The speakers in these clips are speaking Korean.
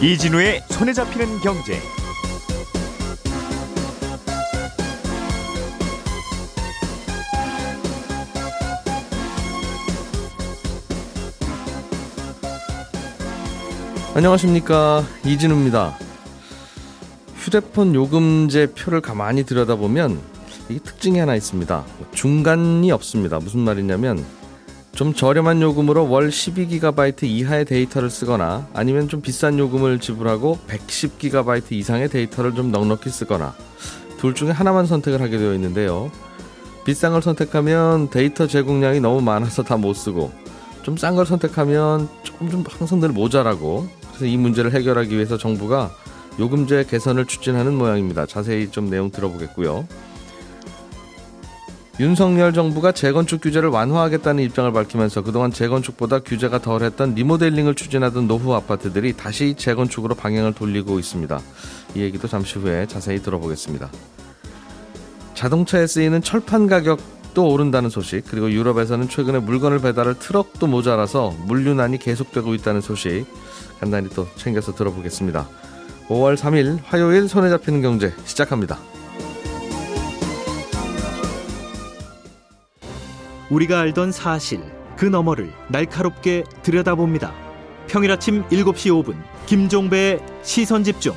이진우의 손에 잡히는 경제. 안녕하십니까 이진우입니다. 휴대폰 요금제 표를 가만히 들여다보면 이게 특징이 하나 있습니다. 중간이 없습니다. 무슨 말이냐면 좀 저렴한 요금으로 월 12GB 이하의 데이터를 쓰거나 아니면 좀 비싼 요금을 지불하고 110GB 이상의 데이터를 좀 넉넉히 쓰거나 둘 중에 하나만 선택을 하게 되어 있는데요. 비싼 걸 선택하면 데이터 제공량이 너무 많아서 다 못 쓰고 좀 싼 걸 선택하면 조금 좀 항상 늘 모자라고 그래서 이 문제를 해결하기 위해서 정부가 요금제 개선을 추진하는 모양입니다. 자세히 좀 내용 들어보겠고요. 윤석열 정부가 재건축 규제를 완화하겠다는 입장을 밝히면서 그동안 재건축보다 규제가 덜했던 리모델링을 추진하던 노후 아파트들이 다시 재건축으로 방향을 돌리고 있습니다. 이 얘기도 잠시 후에 자세히 들어보겠습니다. 자동차에 쓰이는 철판 가격도 오른다는 소식, 그리고 유럽에서는 최근에 물건을 배달할 트럭도 모자라서 물류난이 계속되고 있다는 소식 간단히 또 챙겨서 들어보겠습니다. 5월 3일 화요일 손에 잡히는 경제 시작합니다. 우리가 알던 사실 그 너머를 날카롭게 들여다봅니다. 평일 아침 7시 5분 김종배의 시선 집중.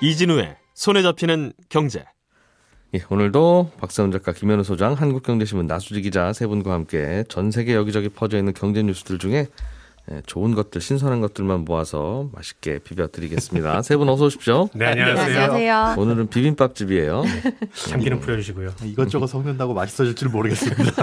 이진우의 손에 잡히는 경제. 예, 오늘도 박세훈 작가, 김현우 소장, 한국경제신문 나수지 기자 세 분과 함께 전 세계 여기저기 퍼져 있는 경제 뉴스들 중에 예, 좋은 것들, 신선한 것들만 모아서 맛있게 비벼드리겠습니다. 세 분 어서 오십시오. 네, 안녕하세요. 안녕하세요. 오늘은 비빔밥집이에요. 참기름 뿌려주시고요. 이것저것 섞는다고 맛있어질 줄 모르겠습니다.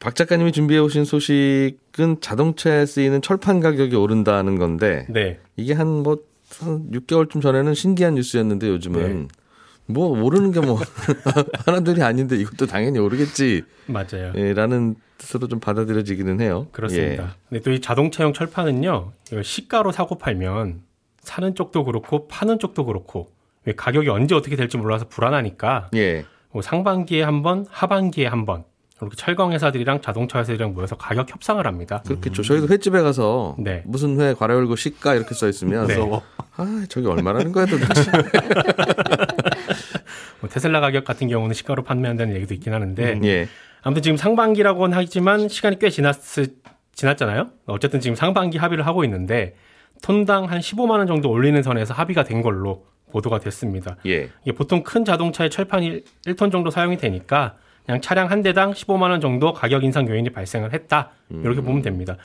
박 작가님이 준비해 오신 소식은 자동차에 쓰이는 철판 가격이 오른다는 건데 네. 이게 한 뭐 한 6개월쯤 전에는 신기한 뉴스였는데 요즘은 뭐 오르는 게 뭐 하나둘이 아닌데 이것도 당연히 오르겠지. 맞아요. 예, 라는 뜻으로 좀 받아들여지기는 해요. 그렇습니다. 예. 근데 또 이 자동차용 철판은요, 시가로 사고 팔면 사는 쪽도 그렇고 파는 쪽도 그렇고 왜 가격이 언제 어떻게 될지 몰라서 불안하니까 예. 뭐 상반기에 한 번, 하반기에 한 번 이렇게 철강 회사들이랑 자동차 회사들이랑 모여서 가격 협상을 합니다. 그렇겠죠. 저희도 횟집에 가서 네. 무슨 회 열고 시가 이렇게 써 있으면 네. 아, 저기 얼마라는 거야 도대체. 뭐 테슬라 가격 같은 경우는 시가로 판매한다는 얘기도 있긴 하는데 예. 아무튼 지금 상반기라고는 하지만 시간이 꽤 지났, 지났잖아요. 어쨌든 지금 상반기 합의를 하고 있는데 톤당 한 15만 원 정도 올리는 선에서 합의가 된 걸로 보도가 됐습니다. 예. 이게 보통 큰 자동차의 철판이 1톤 정도 사용이 되니까 그냥 차량 한 대당 15만 원 정도 가격 인상 요인이 발생을 했다. 이렇게 보면 됩니다.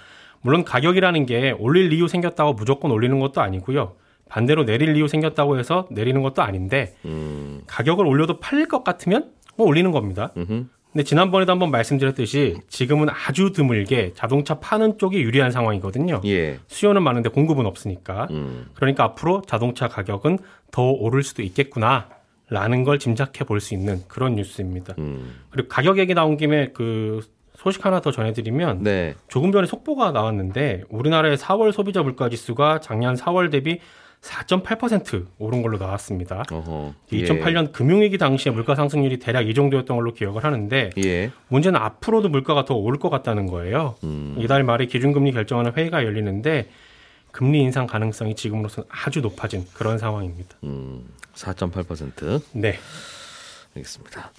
물론 가격이라는 게 올릴 이유 생겼다고 무조건 올리는 것도 아니고요. 반대로 내릴 이유 생겼다고 해서 내리는 것도 아닌데 음. 가격을 올려도 팔릴 것 같으면 뭐 올리는 겁니다. 음흠. 근데 지난번에도 한번 말씀드렸듯이 지금은 아주 드물게 자동차 파는 쪽이 유리한 상황이거든요. 예. 수요는 많은데 공급은 없으니까. 음. 그러니까 앞으로 자동차 가격은 더 오를 수도 있겠구나. 라는 걸 짐작해 볼 수 있는 그런 뉴스입니다. 음. 그리고 가격 얘기 나온 김에 그 소식 하나 더 전해드리면 네. 조금 전에 속보가 나왔는데 우리나라의 4월 소비자 물가 지수가 작년 4월 대비 4.8% 오른 걸로 나왔습니다. 어허. 2008년 금융위기 당시에 물가 상승률이 대략 이 정도였던 걸로 기억을 하는데 예. 예. 문제는 앞으로도 물가가 더 오를 것 같다는 거예요. 음. 이달 말에 기준금리 결정하는 회의가 열리는데 금리 인상 가능성이 지금으로서는 아주 높아진 그런 상황입니다. 음. 4.8%. 네. 알겠습니다.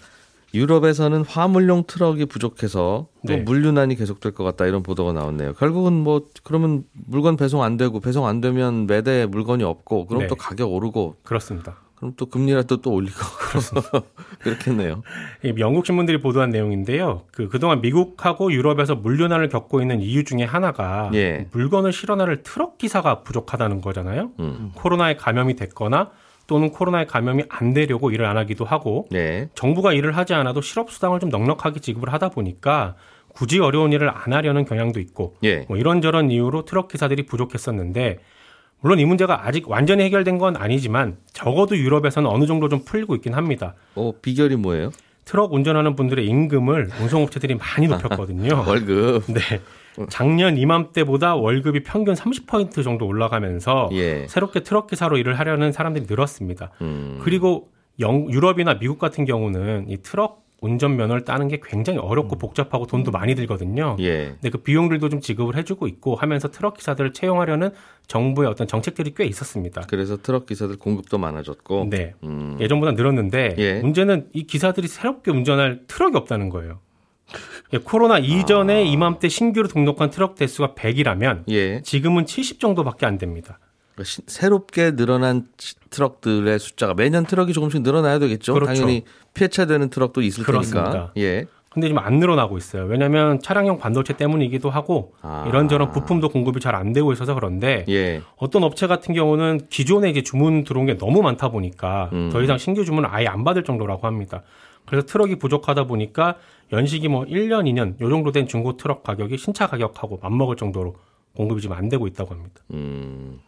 유럽에서는 화물용 트럭이 부족해서 또 네. 물류난이 계속될 것 같다 이런 보도가 나왔네요. 결국은 뭐 그러면 물건 배송 안 되고 배송 안 되면 매대 물건이 없고 그럼 네. 또 가격 오르고 그렇습니다. 그럼 또 금리라도 또 올리고 그렇겠네요. 이 영국 신문들이 보도한 내용인데요. 그 그동안 미국하고 유럽에서 물류난을 겪고 있는 이유 중에 하나가 예. 물건을 실어나를 트럭 기사가 부족하다는 거잖아요. 음. 코로나에 감염이 됐거나 또는 코로나에 감염이 안 되려고 일을 안 하기도 하고 네. 정부가 일을 하지 않아도 실업 수당을 좀 넉넉하게 지급을 하다 보니까 굳이 어려운 일을 안 하려는 경향도 있고 예. 뭐 이런저런 이유로 트럭 기사들이 부족했었는데 물론 이 문제가 아직 완전히 해결된 건 아니지만 적어도 유럽에서는 어느 정도 좀 풀리고 있긴 합니다. 어, 비결이 뭐예요? 트럭 운전하는 분들의 임금을 운송업체들이 많이 높였거든요. 월급. 네. 작년 이맘때보다 월급이 평균 30% 정도 올라가면서 예. 새롭게 트럭 기사로 일을 하려는 사람들이 늘었습니다. 음. 그리고 영, 유럽이나 미국 같은 경우는 이 트럭 운전 면허를 따는 게 굉장히 어렵고 복잡하고 돈도 많이 들거든요. 예. 근데 그 비용들도 좀 지급을 해주고 있고 하면서 트럭 기사들을 채용하려는 정부의 어떤 정책들이 꽤 있었습니다. 그래서 트럭 기사들 공급도 많아졌고. 네. 음. 예전보다 늘었는데 예. 문제는 이 기사들이 새롭게 운전할 트럭이 없다는 거예요. 예, 코로나 이전에 이맘때 신규로 등록한 트럭 대수가 100이라면 예. 지금은 70 정도밖에 안 됩니다. 그러니까 시- 새롭게 늘어난 치- 트럭들의 숫자가 매년 트럭이 조금씩 늘어나야 되겠죠. 그렇죠. 당연히 폐차되는 트럭도 있을 그렇습니다. 테니까. 예. 근데 지금 안 늘어나고 있어요. 왜냐하면 차량용 반도체 때문이기도 하고 아. 이런저런 부품도 공급이 잘 안 되고 있어서 그런데 예. 어떤 업체 같은 경우는 기존에 이제 주문 들어온 게 너무 많다 보니까 음. 더 이상 신규 주문을 아예 안 받을 정도라고 합니다. 그래서 트럭이 부족하다 보니까 연식이 뭐 1년, 2년 요 정도 된 중고 트럭 가격이 신차 가격하고 맞먹을 정도로 공급이 지금 안 되고 있다고 합니다. 음.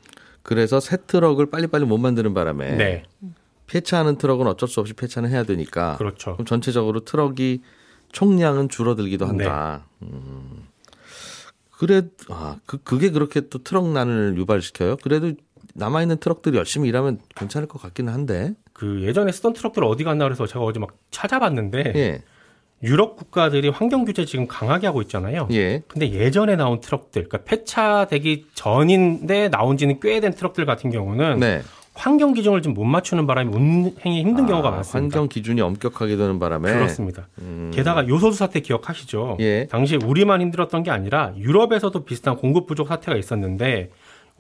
그래서 새 트럭을 빨리빨리 못 만드는 바람에 네, 폐차하는 트럭은 어쩔 수 없이 폐차는 해야 되니까 그렇죠. 그럼 전체적으로 트럭이 총량은 줄어들기도 한다. 네. 음. 그래, 아, 그, 그게 그렇게 또 트럭 난을 유발시켜요? 그래도 남아 있는 트럭들이 열심히 일하면 괜찮을 것 같기는 한데. 그 예전에 쓰던 트럭들 어디 갔나 그래서 제가 어제 막 찾아봤는데 예, 유럽 국가들이 환경 규제 지금 강하게 하고 있잖아요. 예. 근데 예전에 나온 트럭들, 그러니까 폐차되기 전인데 나온 지는 꽤 된 트럭들 같은 경우는 네. 환경 기준을 좀 못 맞추는 바람에 운행이 힘든 경우가 아, 많습니다. 환경 기준이 엄격하게 되는 바람에. 그렇습니다. 음. 게다가 요소수 사태 기억하시죠? 예. 당시에 우리만 힘들었던 게 아니라 유럽에서도 비슷한 공급 부족 사태가 있었는데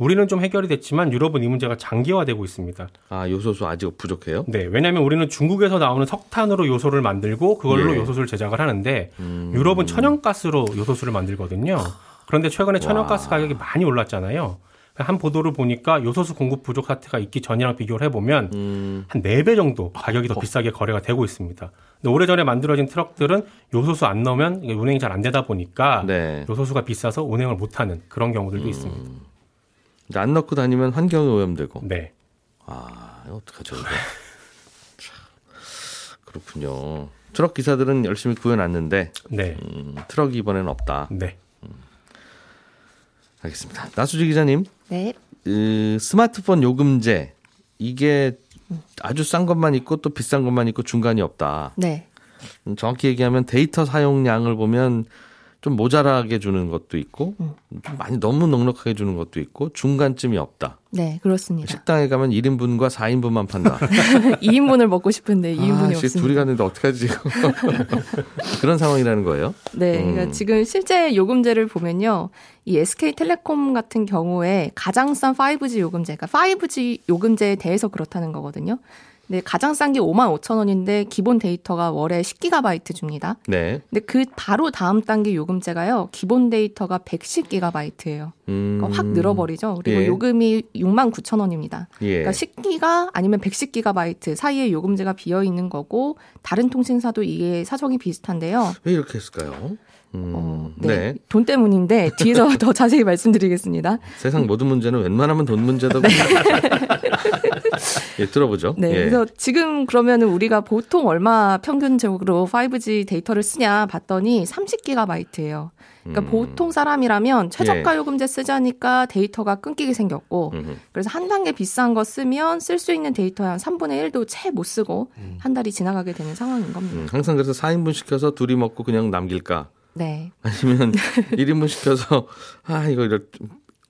우리는 좀 해결이 됐지만 유럽은 이 문제가 장기화되고 있습니다. 아, 요소수 아직 부족해요? 네, 왜냐하면 우리는 중국에서 나오는 석탄으로 요소를 만들고 그걸로 예. 요소수를 제작을 하는데 음. 유럽은 천연가스로 요소수를 만들거든요. 그런데 최근에 천연가스 와. 가격이 많이 올랐잖아요. 한 보도를 보니까 요소수 공급 부족 사태가 있기 전이랑 비교를 해보면 음, 한 네 배 정도 가격이 더 비싸게 거래가 되고 있습니다. 근데 오래전에 만들어진 트럭들은 요소수 안 넣으면 운행이 잘 안 되다 보니까 네. 요소수가 비싸서 운행을 못하는 그런 경우들도 있습니다. 안 넣고 다니면 환경에 오염되고. 네. 아, 어떡하죠, 이거. 참, 그렇군요. 트럭 기사들은 열심히 구해놨는데, 네. 음, 트럭이 이번에는 없다. 네. 알겠습니다. 나수지 기자님, 네. 그 스마트폰 요금제 이게 아주 싼 것만 있고 또 비싼 것만 있고 중간이 없다. 네. 음, 정확히 얘기하면 데이터 사용량을 보면 좀 모자라게 주는 것도 있고 좀 많이 너무 넉넉하게 주는 것도 있고 중간쯤이 없다. 네, 그렇습니다. 식당에 가면 1인분과 4인분만 판다. 2인분을 먹고 싶은데 2인분이 아, 씨, 없습니다. 둘이 갔는데 어떡하지 지금. 그런 상황이라는 거예요. 네, 그러니까 음. 지금 실제 요금제를 보면요. 이 SK텔레콤 같은 경우에 가장 싼 5G 요금제, 그러니까 5G 요금제에 대해서 그렇다는 거거든요. 근데 가장 싼 게 5만 5천 원인데 기본 데이터가 월에 10기가바이트 줍니다. 네. 근데 그 바로 다음 단계 요금제가요. 기본 데이터가 110기가바이트예요. 음. 그러니까 확 늘어버리죠. 그리고 예. 요금이 6만 9천 원입니다. 예. 그러니까 10기가 아니면 110기가바이트 사이에 요금제가 비어 있는 거고 다른 통신사도 이게 사정이 비슷한데요. 왜 이렇게 했을까요? 음. 어, 네. 네. 돈 때문인데 뒤에서 더 자세히 말씀드리겠습니다. 세상 모든 문제는 웬만하면 돈 문제다고. 예, 들어보죠. 네. 예. 그래서 지금 그러면은 우리가 보통 얼마 평균적으로 5G 데이터를 쓰냐 봤더니 30기가바이트예요. 그러니까 음. 보통 사람이라면 최저가 예. 요금제 쓰자니까 데이터가 끊기게 생겼고 음흠. 그래서 한 단계 비싼 거 쓰면 쓸 수 있는 데이터의 한 3분의 1도 채 못 쓰고 한 달이 지나가게 되는 상황인 겁니다. 음, 항상 그래서 4인분 시켜서 둘이 먹고 그냥 남길까? 네. 아니면 1인분 시켜서 아 이거 이렇-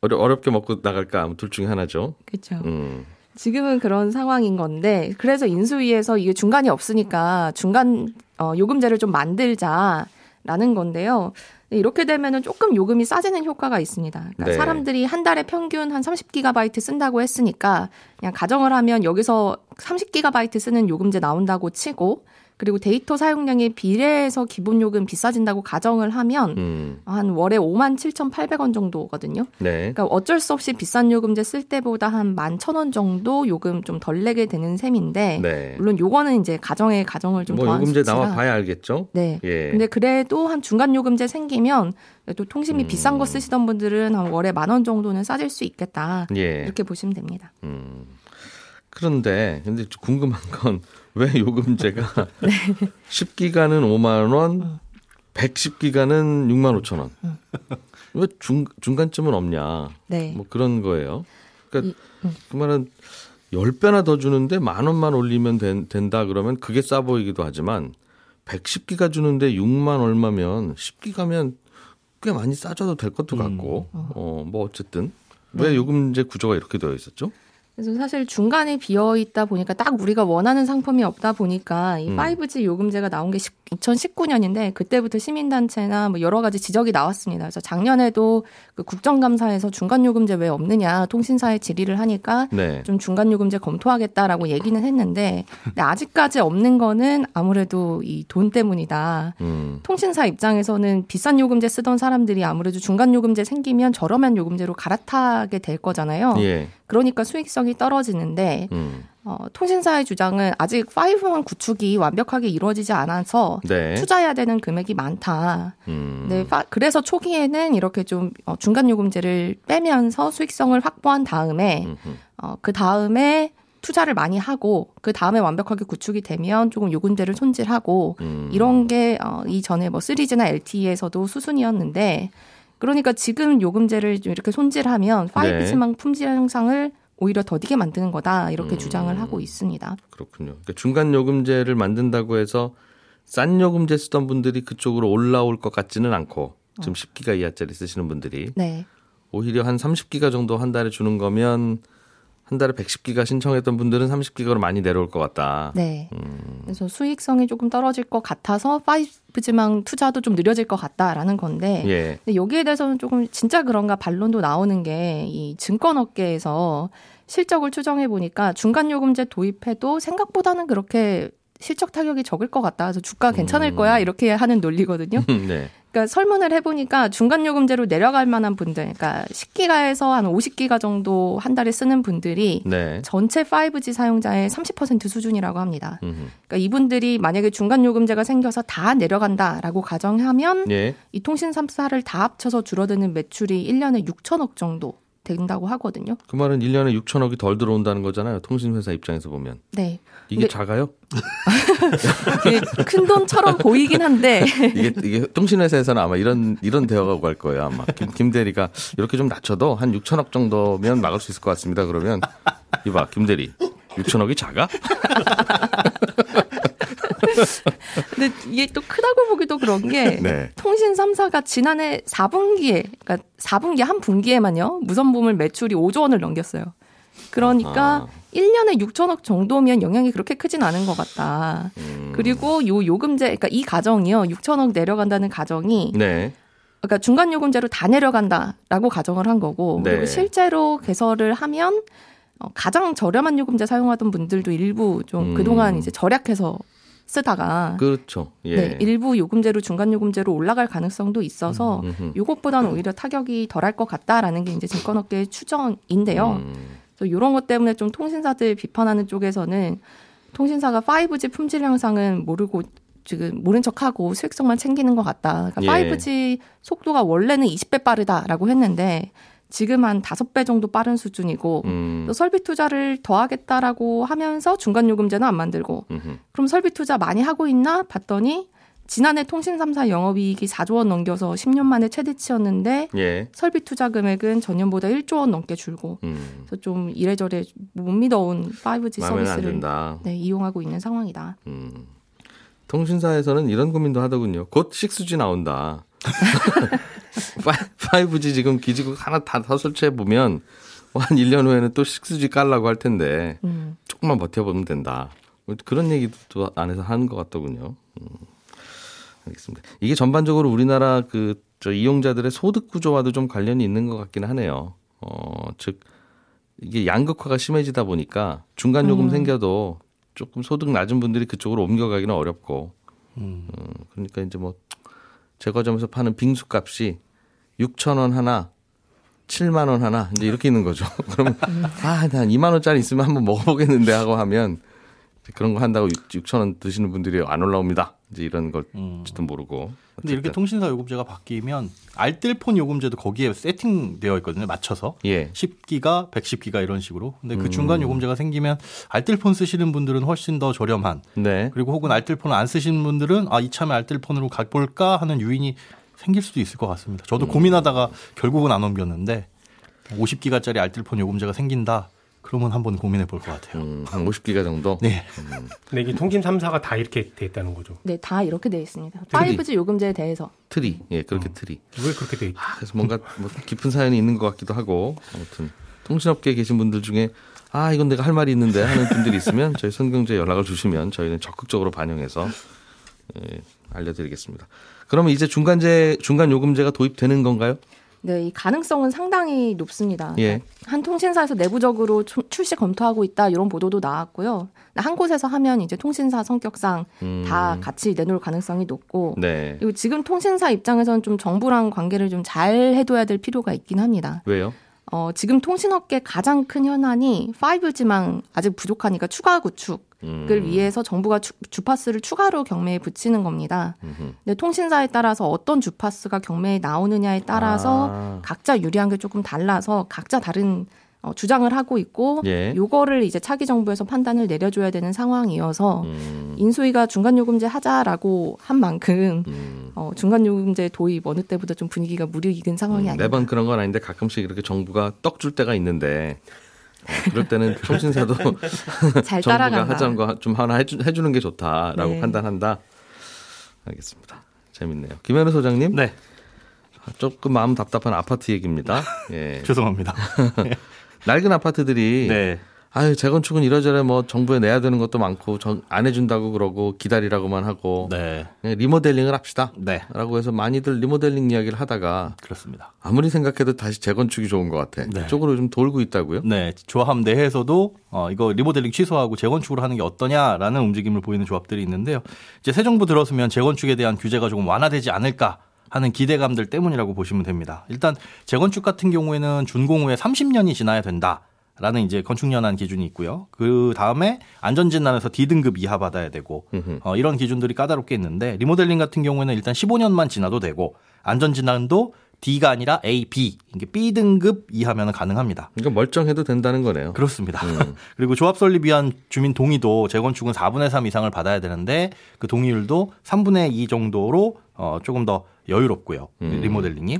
어려, 어렵게 먹고 나갈까? 아무 둘 중에 하나죠. 그렇죠. 음. 지금은 그런 상황인 건데 그래서 인수위에서 이게 중간이 없으니까 중간 어, 요금제를 좀 만들자라는 건데요. 네, 이렇게 되면은 조금 요금이 싸지는 효과가 있습니다. 그러니까 네. 사람들이 한 달에 평균 한 30기가바이트 쓴다고 했으니까 그냥 가정을 하면 여기서 30기가바이트 쓰는 요금제 나온다고 치고 그리고 데이터 사용량에 비례해서 기본 요금 비싸진다고 가정을 하면 음. 한 월에 5만 7,800원 정도거든요. 네. 그러니까 어쩔 수 없이 비싼 요금제 쓸 때보다 한 11,000원 정도 요금 좀 덜 내게 되는 셈인데 네. 물론 요거는 이제 가정의 가정을 좀 뭐 더한 요금제. 나와 봐야 알겠죠. 네. 예. 근데 그래도 한 중간 요금제 생기면 또 통신비 음. 비싼 거 쓰시던 분들은 한 월에 만 원 정도는 싸질 수 있겠다. 예. 이렇게 보시면 됩니다. 음. 그런데 근데 좀 궁금한 건 왜 요금제가 네. 10기가는 5만 원, 음. 110기가는 6만 5천 원. 왜 중, 중간쯤은 없냐? 네. 뭐 그런 거예요. 그러니까 이- 음. 그 말은 10배나 더 주는데 만 원만 올리면 된, 된다 그러면 그게 싸 보이기도 하지만 110기가 주는데 6만 얼마면 10기가면 꽤 많이 싸져도 될 것도 같고 어뭐 어쨌든 왜 요금제 구조가 이렇게 되어 있었죠? 그래서 사실 중간에 비어 있다 보니까 딱 우리가 원하는 상품이 없다 보니까 이 음. 5G 요금제가 나온 게 2019년인데 그때부터 시민단체나 뭐 여러 가지 지적이 나왔습니다. 그래서 작년에도 그 국정감사에서 중간 요금제 왜 없느냐 통신사에 질의를 하니까 네. 좀 중간 요금제 검토하겠다라고 얘기는 했는데 아직까지 없는 거는 아무래도 이 돈 때문이다. 음. 통신사 입장에서는 비싼 요금제 쓰던 사람들이 아무래도 중간 요금제 생기면 저렴한 요금제로 갈아타게 될 거잖아요. 예. 그러니까 수익성이 떨어지는데 음. 어, 통신사의 주장은 아직 5만 구축이 완벽하게 이루어지지 않아서 네. 투자해야 되는 금액이 많다. 음. 네, 파- 그래서 초기에는 이렇게 좀 어, 중간 요금제를 빼면서 수익성을 확보한 다음에 음흠. 어, 그 다음에 투자를 많이 하고 그 다음에 완벽하게 구축이 되면 조금 요금제를 손질하고 음. 이런 게 어, 이전에 뭐 3G나 LTE에서도 수순이었는데 그러니까 지금 요금제를 좀 이렇게 손질하면 네. 5G망 품질 향상을 오히려 더디게 만드는 거다 이렇게 음. 주장을 하고 있습니다. 그렇군요. 그러니까 중간 요금제를 만든다고 해서 싼 요금제 쓰던 분들이 그쪽으로 올라올 것 같지는 않고 지금 10기가 이하짜리 쓰시는 분들이 네. 오히려 한 30기가 정도 한 달에 주는 거면 한 달에 110기가 신청했던 분들은 30기가로 많이 내려올 것 같다. 네. 음. 그래서 수익성이 조금 떨어질 것 같아서 5G망 투자도 좀 느려질 것 같다라는 건데 예. 근데 여기에 대해서는 조금 진짜 그런가 반론도 나오는 게 이 증권업계에서 실적을 추정해 보니까 중간 요금제 도입해도 생각보다는 그렇게 실적 타격이 적을 것 같다. 그래서 주가 괜찮을 음. 거야 이렇게 하는 논리거든요. 네. 그러니까 설문을 해보니까 중간 요금제로 내려갈 만한 분들, 그러니까 10기가에서 한 50기가 정도 한 달에 쓰는 분들이 네. 전체 5G 사용자의 30% 수준이라고 합니다. 음흠. 그러니까 이분들이 만약에 중간 요금제가 생겨서 다 내려간다라고 가정하면 예. 이 통신 3사를 다 합쳐서 줄어드는 매출이 1년에 6천억 정도 된다고 하거든요. 그 말은 1년에 6천억이 덜 들어온다는 거잖아요. 통신회사 입장에서 보면. 네. 이게 근데- 작아요? 큰 돈처럼 보이긴 한데 이게 이게 통신회사에서는 아마 이런 이런 대화가 오갈 거예요. 아마 김, 김 대리가 이렇게 좀 낮춰도 한 6천억 정도면 막을 수 있을 것 같습니다. 그러면 이봐 김 대리 6천억이 작아? 근데 이게 또 크다고 보기도 그런 게 네. 통신 3사가 지난해 4분기에 그러니까 4분기 한 분기에만요. 무선 부문 매출이 5조 원을 넘겼어요. 그러니까 아하. 1년에 6천억 정도면 영향이 그렇게 크진 않은 것 같다. 음. 그리고 요 요금제 그러니까 이 가정이요. 6천억 내려간다는 가정이 네. 그러니까 중간 요금제로 다 내려간다라고 가정을 한 거고 네. 그리고 실제로 개설을 하면 어, 가장 저렴한 요금제 사용하던 분들도 일부 좀 음. 그동안 이제 절약해서 쓰다가 그렇죠. 예. 네, 일부 요금제로 중간 요금제로 올라갈 가능성도 있어서 음흠. 요것보다는 오히려 타격이 덜할 것 같다라는 게 이제 증권업계의 추정인데요. 음. 그래서 이런 것 때문에 좀 통신사들 비판하는 쪽에서는 통신사가 5G 품질 향상은 모르고 지금 모른 척하고 수익성만 챙기는 것 같다. 그러니까 예. 5G 속도가 원래는 20배 빠르다라고 했는데 지금 한 5배 정도 빠른 수준이고 음. 또 설비 투자를 더 하겠다라고 하면서 중간 요금제는 안 만들고 음흠. 그럼 설비 투자 많이 하고 있나 봤더니 지난해 통신 3사 영업이익이 4조 원 넘겨서 10년 만에 최대치였는데 예. 설비 투자 금액은 전년보다 1조 원 넘게 줄고 음. 그래서 좀 이래저래 못 믿어온 5G 마음에 안 서비스를. 네, 이용하고 있는 상황이다. 음. 통신사에서는 이런 고민도 하더군요. 곧 6G 나온다. 5G 지금 기지국 하나 다, 다 설치해 보면 뭐한 1년 후에는 또 6G 깔라고 할 텐데 음. 조금만 버텨보면 된다. 뭐 그런 얘기도 또 안에서 하는 것 같더군요. 음. 알겠습니다. 이게 전반적으로 우리나라 그 저 이용자들의 소득 구조와도 좀 관련이 있는 것 같긴 하네요. 어, 즉 이게 양극화가 심해지다 보니까 중간 요금 음. 생겨도 조금 소득 낮은 분들이 그쪽으로 옮겨가기는 어렵고, 음. 음, 그러니까 이제 뭐 제과점에서 파는 빙수 값이 6천 원 하나, 7만 원 하나 이제 이렇게 있는 거죠. 그러면 아, 난 2만 원짜리 있으면 한번 먹어보겠는데 하고 하면 그런 거 한다고 6천 원 드시는 분들이 안 올라옵니다. 이제 이런 걸지도 모르고. 근데 이렇게 어쨌든. 통신사 요금제가 바뀌면 알뜰폰 요금제도 거기에 세팅되어 있거든요. 맞춰서. 예. 10기가, 110기가 이런 식으로. 근데 그 음. 중간 요금제가 생기면 알뜰폰 쓰시는 분들은 훨씬 더 저렴한 네. 그리고 혹은 알뜰폰을 안 쓰시는 분들은 아 이참에 알뜰폰으로 가볼까 하는 유인이 생길 수도 있을 것 같습니다. 저도 고민하다가 결국은 안 옮겼는데 50기가짜리 알뜰폰 요금제가 생긴다. 그러면 한번 고민해 볼 것 같아요. 음, 한 50기가 정도. 네. 근데 이게 통신 3사가 다 이렇게 돼 있다는 거죠. 네, 다 이렇게 돼 있습니다. 특히- 5G 요금제에 대해서. 트리. 예, 그렇게 트리. 왜 그렇게 돼 있? 아, 그래서 뭔가 뭐 깊은 사연이 있는 것 같기도 하고 아무튼 통신업계에 계신 분들 중에 아 이건 내가 할 말이 있는데 하는 분들이 있으면 저희 손경제 연락을 주시면 저희는 적극적으로 반영해서 예, 알려드리겠습니다. 그러면 이제 중간제 중간 요금제가 도입되는 건가요? 네, 이 가능성은 상당히 높습니다. 예. 한 통신사에서 내부적으로 초- 출시 검토하고 있다 이런 보도도 나왔고요. 한 곳에서 하면 이제 통신사 성격상 다 같이 내놓을 가능성이 높고 음. 네. 그리고 지금 통신사 입장에서는 좀 정부랑 관계를 좀 잘 해둬야 될 필요가 있긴 합니다. 왜요? 어, 지금 통신업계 가장 큰 현안이 5G망 아직 부족하니까 추가 구축을 음. 위해서 정부가 주, 주파수를 추가로 경매에 붙이는 겁니다. 근데 통신사에 따라서 어떤 주파수가 경매에 나오느냐에 따라서 아. 각자 유리한 게 조금 달라서 각자 다른 어, 주장을 하고 있고 예. 요거를 이제 차기 정부에서 판단을 내려줘야 되는 상황이어서 음. 인수위가 중간 요금제 하자라고 한 만큼 음. 어, 중간 요금제 도입 어느 때보다 좀 분위기가 무르익은 상황이 아니다. 매번 그런 건 아닌데 가끔씩 이렇게 정부가 떡 줄 때가 있는데 어, 그럴 때는 통신사도 잘 정부가. 하자는 거 좀 하나 해주, 해주는 게 좋다라고 네. 판단한다. 알겠습니다. 재밌네요. 김현우 소장님. 네. 조금 마음 답답한 아파트 얘기입니다. 예. 죄송합니다. 낡은 아파트들이 네. 아유 재건축은 이러저러 뭐 정부에 내야 되는 것도 많고 정- 안 해준다고 그러고 기다리라고만 하고 네. 리모델링을 합시다. 네. 라고 해서 많이들 리모델링 이야기를 하다가 그렇습니다. 아무리 생각해도 다시 재건축이 좋은 것 같아. 네. 그쪽으로 좀 돌고 있다고요? 네, 조합 내에서도 어, 이거 리모델링 취소하고 재건축으로 하는 게 어떠냐라는 움직임을 보이는 조합들이 있는데요. 이제 새 정부 들어서면 재건축에 대한 규제가 조금 완화되지 않을까 하는 기대감들 때문이라고 보시면 됩니다. 일단 재건축 같은 경우에는 준공 후에 30년이 지나야 된다. 라는 이제 건축연한 기준이 있고요. 그 다음에 안전진단에서 D등급 이하 받아야 되고 어, 이런 기준들이 까다롭게 있는데 리모델링 같은 경우에는 일단 15년만 지나도 되고 안전진단도 D가 아니라 A, B 이게 B 등급 이하면 가능합니다. 그러니까 멀쩡해도 된다는 거네요. 그렇습니다. 음. 그리고 조합 설립 위한 주민 동의도 재건축은 4분의 3 이상을 받아야 되는데 그 동의율도 3분의 2 정도로 어, 조금 더 여유롭고요. 음. 리모델링이.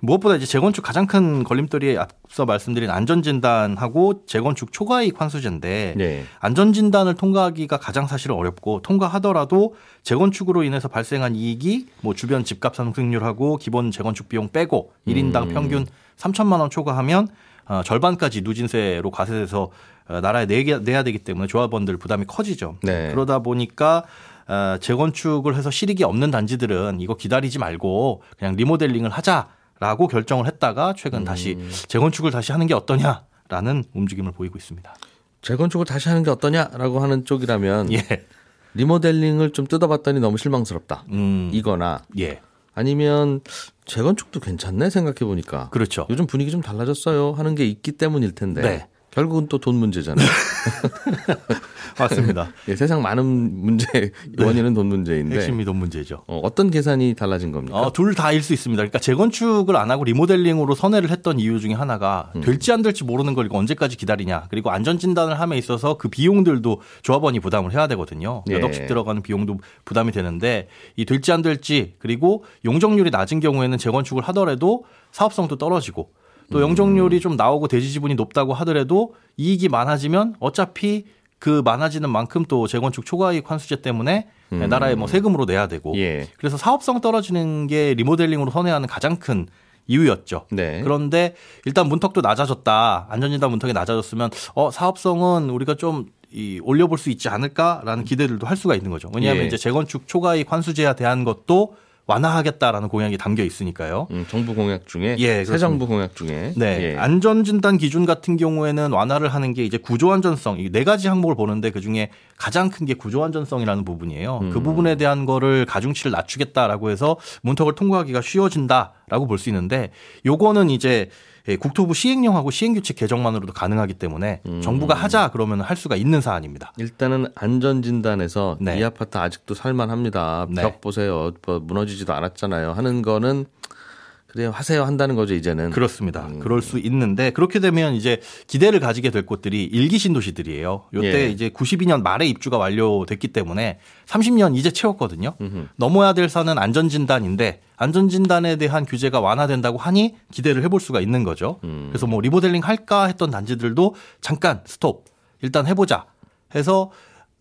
무엇보다 이제 재건축 가장 큰 걸림돌이 앞서 말씀드린 안전진단하고 재건축 초과이익 환수제인데 네. 안전진단을 통과하기가 가장 사실 어렵고 통과하더라도 재건축으로 인해서 발생한 이익이 뭐 주변 집값 상승률하고 기본 재건축 비용 빼고 1인당 음. 평균 3천만 원 초과하면 어, 절반까지 누진세로 과세돼서 어, 나라에 내게, 내야 되기 때문에 조합원들 부담이 커지죠. 네. 그러다 보니까 어, 재건축을 해서 실익이 없는 단지들은 이거 기다리지 말고 그냥 리모델링을 하자라고 결정을 했다가 최근 다시 음. 재건축을 다시 하는 게 어떠냐라는 움직임을 보이고 있습니다. 재건축을 다시 하는 게 어떠냐라고 하는 쪽이라면 예. 리모델링을 좀 뜯어봤더니 너무 실망스럽다. 음. 이거나 예. 아니면 재건축도 괜찮네 생각해 보니까. 그렇죠. 요즘 분위기 좀 달라졌어요 하는 게 있기 때문일 텐데. 네. 결국은 또 돈 문제잖아요. 맞습니다. 예, 세상 많은 문제 원인은 돈 문제인데 핵심이 돈 문제죠. 어, 어떤 계산이 달라진 겁니까? 어, 둘 다일 수 있습니다. 그러니까 재건축을 안 하고 리모델링으로 선회를 했던 이유 중에 하나가 음. 될지 안 될지 모르는 걸 이거 언제까지 기다리냐. 그리고 안전 진단을 함에 있어서 그 비용들도 조합원이 부담을 해야 되거든요. 몇 예. 억씩 들어가는 비용도 부담이 되는데 이 될지 안 될지 그리고 용적률이 낮은 경우에는 재건축을 하더라도 사업성도 떨어지고 또 음. 용적률이 좀 나오고 대지 지분이 높다고 하더라도 이익이 많아지면 어차피 그 많아지는 만큼 또 재건축 초과이익 환수제 때문에 나라에 뭐 세금으로 내야 되고 음. 예. 그래서 사업성 떨어지는 게 리모델링으로 선회하는 가장 큰 이유였죠. 네. 그런데 일단 문턱도 낮아졌다. 안전진단 문턱이 낮아졌으면 어 사업성은 우리가 좀 이 올려볼 수 있지 않을까라는 기대들도 할 수가 있는 거죠. 왜냐하면 예. 이제 재건축 초과이익 환수제에 대한 것도 완화하겠다라는 공약이 담겨 있으니까요. 음, 정부 공약 중에 예, 새 그렇습니다. 정부 공약 중에 네. 예. 안전 진단 기준 같은 경우에는 완화를 하는 게 이제 구조 안전성, 이 네 가지 항목을 보는데 그 중에 가장 큰 게 구조 안전성이라는 부분이에요. 그 음. 부분에 대한 거를 가중치를 낮추겠다라고 해서 문턱을 통과하기가 쉬워진다 라고 볼 수 있는데 요거는 이제 예, 국토부 시행령하고 시행규칙 개정만으로도 가능하기 때문에 음. 정부가 하자 그러면 할 수가 있는 사안입니다. 일단은 안전진단에서 네. 이 아파트 아직도 살만합니다. 네. 벽 보세요. 뭐 무너지지도 않았잖아요. 하는 거는 그래 하세요 한다는 거죠 이제는. 그렇습니다. 음. 그럴 수 있는데 그렇게 되면 이제 기대를 가지게 될 곳들이 일기 신도시들이에요. 요때 예. 이제 92년 말에 입주가 완료됐기 때문에 30년 이제 채웠거든요. 음흠. 넘어야 될 산은 안전진단인데 안전진단에 대한 규제가 완화된다고 하니 기대를 해볼 수가 있는 거죠. 음. 그래서 뭐 리모델링 할까 했던 단지들도 잠깐 스톱 일단 해보자 해서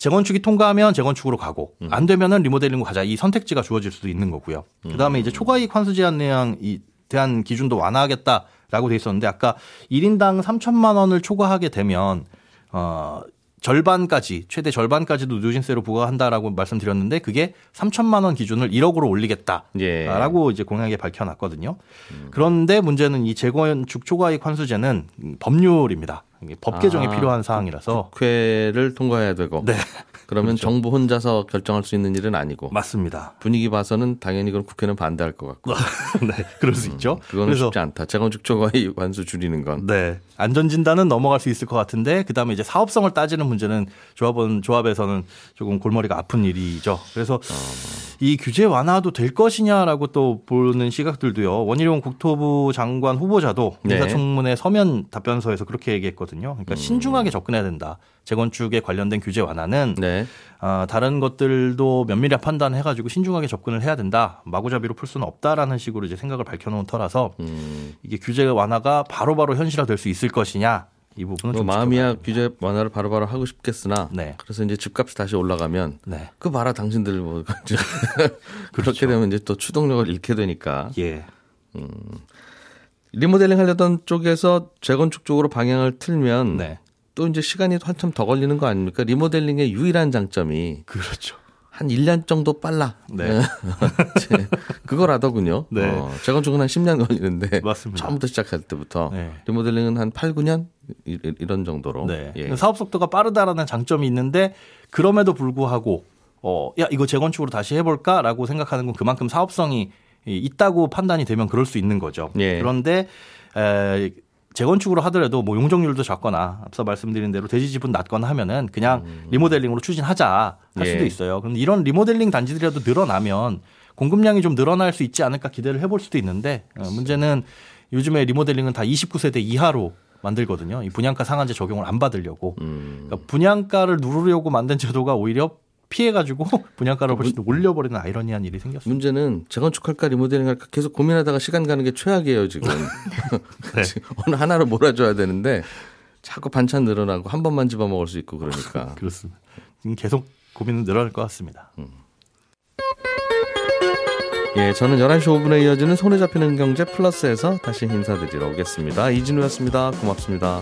재건축이 통과하면 재건축으로 가고 음. 안 되면은 리모델링으로 가자 이 선택지가 주어질 수도 있는 거고요. 그다음에 이제 초과이익 환수 제한 내용 이 대한 기준도 완화하겠다라고 돼 있었는데 아까 1인당 3천만 원을 초과하게 되면 어 절반까지 최대 절반까지도 누진세로 부과한다라고 말씀드렸는데 그게 3천만 원 기준을 1억으로 올리겠다라고 예. 이제 공약에 밝혀놨거든요. 그런데 문제는 이 재건축 초과이익 환수제는 법률입니다. 법 개정이 아, 필요한 사항이라서 국회를 통과해야 되고. 네 그러면 그렇죠. 정부 혼자서 결정할 수 있는 일은 아니고. 맞습니다. 분위기 봐서는 당연히 그럼 국회는 반대할 것 같고. 네 그럴 수 있죠. 그거는 그래서 쉽지 않다. 재건축 초과의 관수 줄이는 건. 네. 안전 진단은 넘어갈 수 있을 것 같은데, 그 다음에 이제 사업성을 따지는 문제는 조합원, 조합에서는 조금 골머리가 아픈 일이죠. 그래서 이 규제 완화도 될 것이냐라고 또 보는 시각들도요. 원희룡 국토부 장관 후보자도 네. 인사청문회 서면 답변서에서 그렇게 얘기했거든요. 그러니까 신중하게 접근해야 된다. 재건축에 관련된 규제 완화는 네. 아, 다른 것들도 면밀히 판단해가지고 신중하게 접근을 해야 된다. 마구잡이로 풀 수는 없다라는 식으로 이제 생각을 밝혀놓은 터라서 음. 이게 규제 완화가 바로바로 현실화될 수 있을 것이냐 이 부분은 뭐좀 마음이야 규제 완화를 바로바로 하고 싶겠으나 네. 그래서 이제 집값이 다시 올라가면 네. 그 봐라 당신들 뭐 그렇죠. 그렇게 되면 이제 또 추동력을 잃게 되니까 예. 리모델링 하려던 쪽에서 재건축 쪽으로 방향을 틀면 네. 또 이제 시간이 한참 더 걸리는 거 아닙니까? 리모델링의 유일한 장점이 그렇죠. 한 1년 정도 빨라. 네. 제- 그거라더군요. 네. 어, 재건축은 한 10년 걸리는데 맞습니다. 처음부터 시작할 때부터 네. 리모델링은 한 8, 9년 이- 런 정도로. 네. 예. 사업 속도가 빠르다라는 장점이 있는데 그럼에도 불구하고 어, 야, 이거 재건축으로 다시 해볼까라고 생각하는 건 그만큼 사업성이 이- 있다고 판단이 되면 그럴 수 있는 거죠. 예. 그런데 에, 재건축으로 하더라도 뭐 용적률도 작거나 앞서 말씀드린 대로 대지 지분 낮거나 하면은 그냥 리모델링으로 추진하자 할 수도 음. 예. 있어요. 그런데 이런 리모델링 단지들이라도 늘어나면 공급량이 좀 늘어날 수 있지 않을까 기대를 해볼 수도 있는데 어, 문제는 요즘에 리모델링은 다 29세대 이하로 만들거든요. 이 분양가 상한제 적용을 안 받으려고. 음. 그러니까 분양가를 누르려고 만든 제도가 오히려 피해가지고 분양가를 훨씬 더 올려버리는 아이러니한 일이 생겼습니다. 문제는 재건축할까 리모델링 할까 계속 고민하다가 시간 가는 게 최악이에요 지금. 네. 어느 하나로 몰아줘야 되는데 자꾸 반찬 늘어나고 한 번만 집어 먹을 수 있고 그러니까. 그렇습니다. 지금 계속 고민은 늘어날 것 같습니다. 예, 저는 11시 5분에 이어지는 손에 잡히는 경제 플러스에서 다시 인사드리러 오겠습니다. 이진우였습니다. 고맙습니다.